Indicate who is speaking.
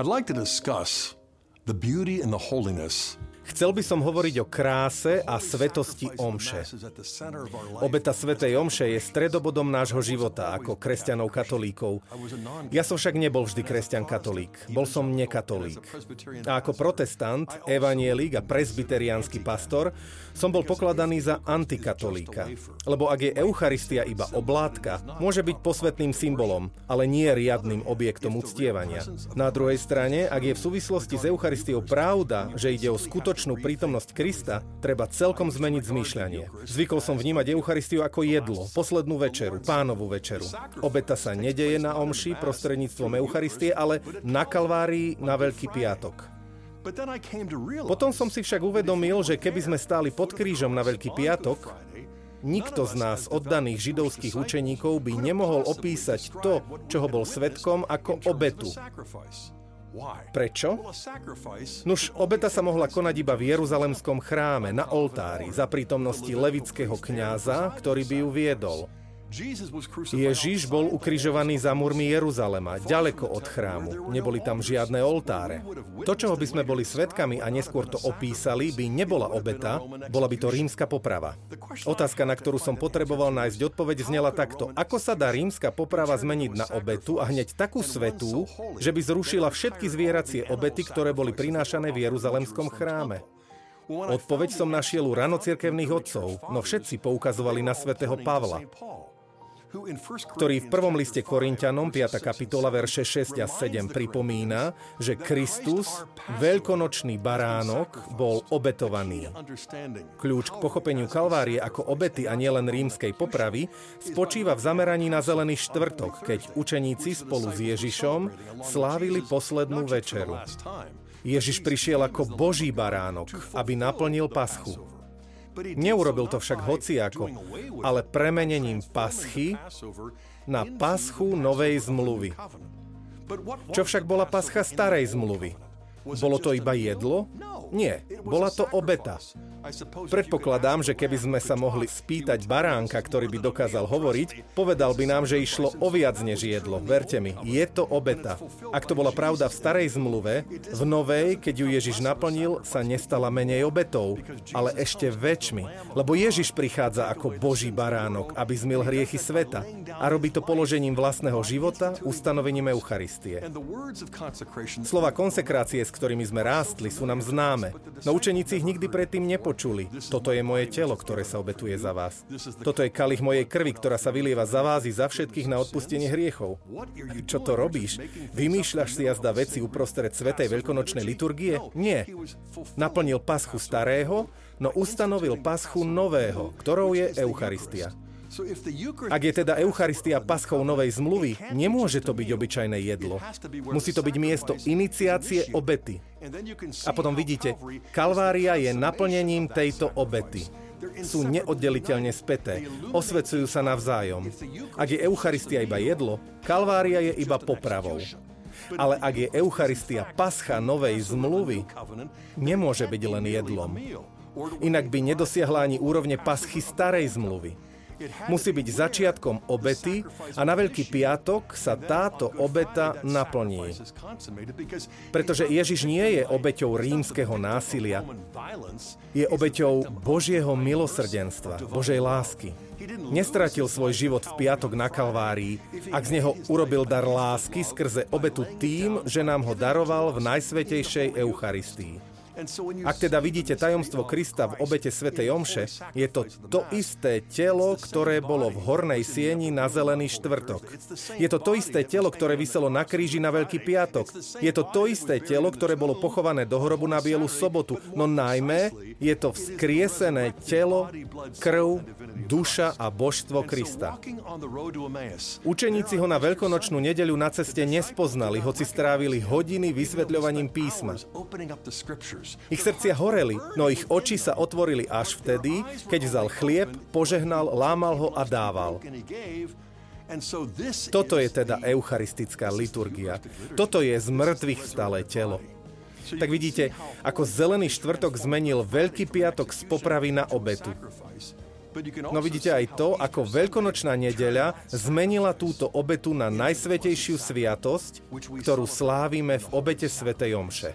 Speaker 1: I'd like to discuss the beauty and the holiness
Speaker 2: Chcel by som hovoriť o kráse a svetosti omše. Obeta Svetej omše je stredobodom nášho života ako kresťanov katolíkov. Ja som však nebol vždy kresťan katolík. Bol som nekatolík. A ako protestant, evanielik a presbyteriánsky pastor som bol pokladaný za antikatolíka. Lebo ak je Eucharistia iba oblátka, môže byť posvetným symbolom, ale nie riadnym objektom uctievania. Na druhej strane, ak je v súvislosti s Eucharistiou pravda, že ide o skutočný skutočnú prítomnosť Krista, treba celkom zmeniť zmýšľanie. Zvykol som vnímať Eucharistiu ako jedlo, poslednú večeru, pánovú večeru. Obeta sa nedeje na omši prostredníctvom Eucharistie, ale na Kalvárii na Veľký piatok. Potom som si však uvedomil, že keby sme stáli pod krížom na Veľký piatok, nikto z nás oddaných židovských učeníkov by nemohol opísať to, čoho bol svetkom, ako obetu. Prečo? Nuž, obeta sa mohla konať iba v Jeruzalemskom chráme, na oltári, za prítomnosti levického kňaza, ktorý by ju viedol. Ježiš bol ukrižovaný za múrmi Jeruzalema, ďaleko od chrámu. Neboli tam žiadne oltáre. To, čoho by sme boli svetkami a neskôr to opísali, by nebola obeta, bola by to rímska poprava. Otázka, na ktorú som potreboval nájsť odpoveď, znela takto. Ako sa dá rímska poprava zmeniť na obetu a hneď takú svetú, že by zrušila všetky zvieracie obety, ktoré boli prinášané v Jeruzalemskom chráme? Odpoveď som našiel u ranocirkevných otcov, no všetci poukazovali na svätého Pavla ktorý v prvom liste Korintianom, 5. kapitola, verše 6 a 7 pripomína, že Kristus, veľkonočný baránok, bol obetovaný. Kľúč k pochopeniu Kalvárie ako obety a nielen rímskej popravy spočíva v zameraní na zelený štvrtok, keď učeníci spolu s Ježišom slávili poslednú večeru. Ježiš prišiel ako Boží baránok, aby naplnil paschu. Neurobil to však hociako, ale premenením paschy na paschu novej zmluvy. Čo však bola pascha starej zmluvy? Bolo to iba jedlo? Nie, bola to obeta. Predpokladám, že keby sme sa mohli spýtať baránka, ktorý by dokázal hovoriť, povedal by nám, že išlo o viac než jedlo. Verte mi, je to obeta. Ak to bola pravda v starej zmluve, v novej, keď ju Ježiš naplnil, sa nestala menej obetou, ale ešte väčšmi. Lebo Ježiš prichádza ako Boží baránok, aby zmil hriechy sveta a robí to položením vlastného života, ustanovením Eucharistie. Slova konsekrácie, s ktorými sme rástli, sú nám známe, no učeníci ich nikdy predtým nepočuli. Toto je moje telo, ktoré sa obetuje za vás. Toto je kalich mojej krvi, ktorá sa vylieva za vás i za všetkých na odpustenie hriechov. Čo to robíš? Vymýšľaš si jazda veci uprostred Svetej veľkonočnej liturgie? Nie. Naplnil paschu starého, no ustanovil paschu nového, ktorou je Eucharistia. Ak je teda Eucharistia paschou novej zmluvy, nemôže to byť obyčajné jedlo. Musí to byť miesto iniciácie obety. A potom vidíte, Kalvária je naplnením tejto obety sú neoddeliteľne späté, osvecujú sa navzájom. Ak je Eucharistia iba jedlo, Kalvária je iba popravou. Ale ak je Eucharistia pascha novej zmluvy, nemôže byť len jedlom. Inak by nedosiahla ani úrovne paschy starej zmluvy. Musí byť začiatkom obety a na Veľký piatok sa táto obeta naplní. Pretože Ježiš nie je obeťou rímskeho násilia, je obeťou Božieho milosrdenstva, Božej lásky. Nestratil svoj život v piatok na Kalvárii, ak z neho urobil dar lásky skrze obetu tým, že nám ho daroval v Najsvetejšej Eucharistii. Ak teda vidíte tajomstvo Krista v obete Svetej Omše, je to to isté telo, ktoré bolo v hornej sieni na zelený štvrtok. Je to to isté telo, ktoré vyselo na kríži na Veľký piatok. Je to to isté telo, ktoré bolo pochované do hrobu na Bielu sobotu. No najmä je to vzkriesené telo, krv, duša a božstvo Krista. Učeníci ho na veľkonočnú nedeľu na ceste nespoznali, hoci strávili hodiny vysvetľovaním písma. Ich srdcia horeli, no ich oči sa otvorili až vtedy, keď vzal chlieb, požehnal, lámal ho a dával. Toto je teda eucharistická liturgia. Toto je z mŕtvych vstalé telo. tak vidíte, ako zelený štvrtok zmenil Veľký piatok z popravy na obetu. No vidíte aj to, ako veľkonočná nedeľa zmenila túto obetu na najsvetejšiu sviatosť, ktorú slávime v obete Svetej Omše.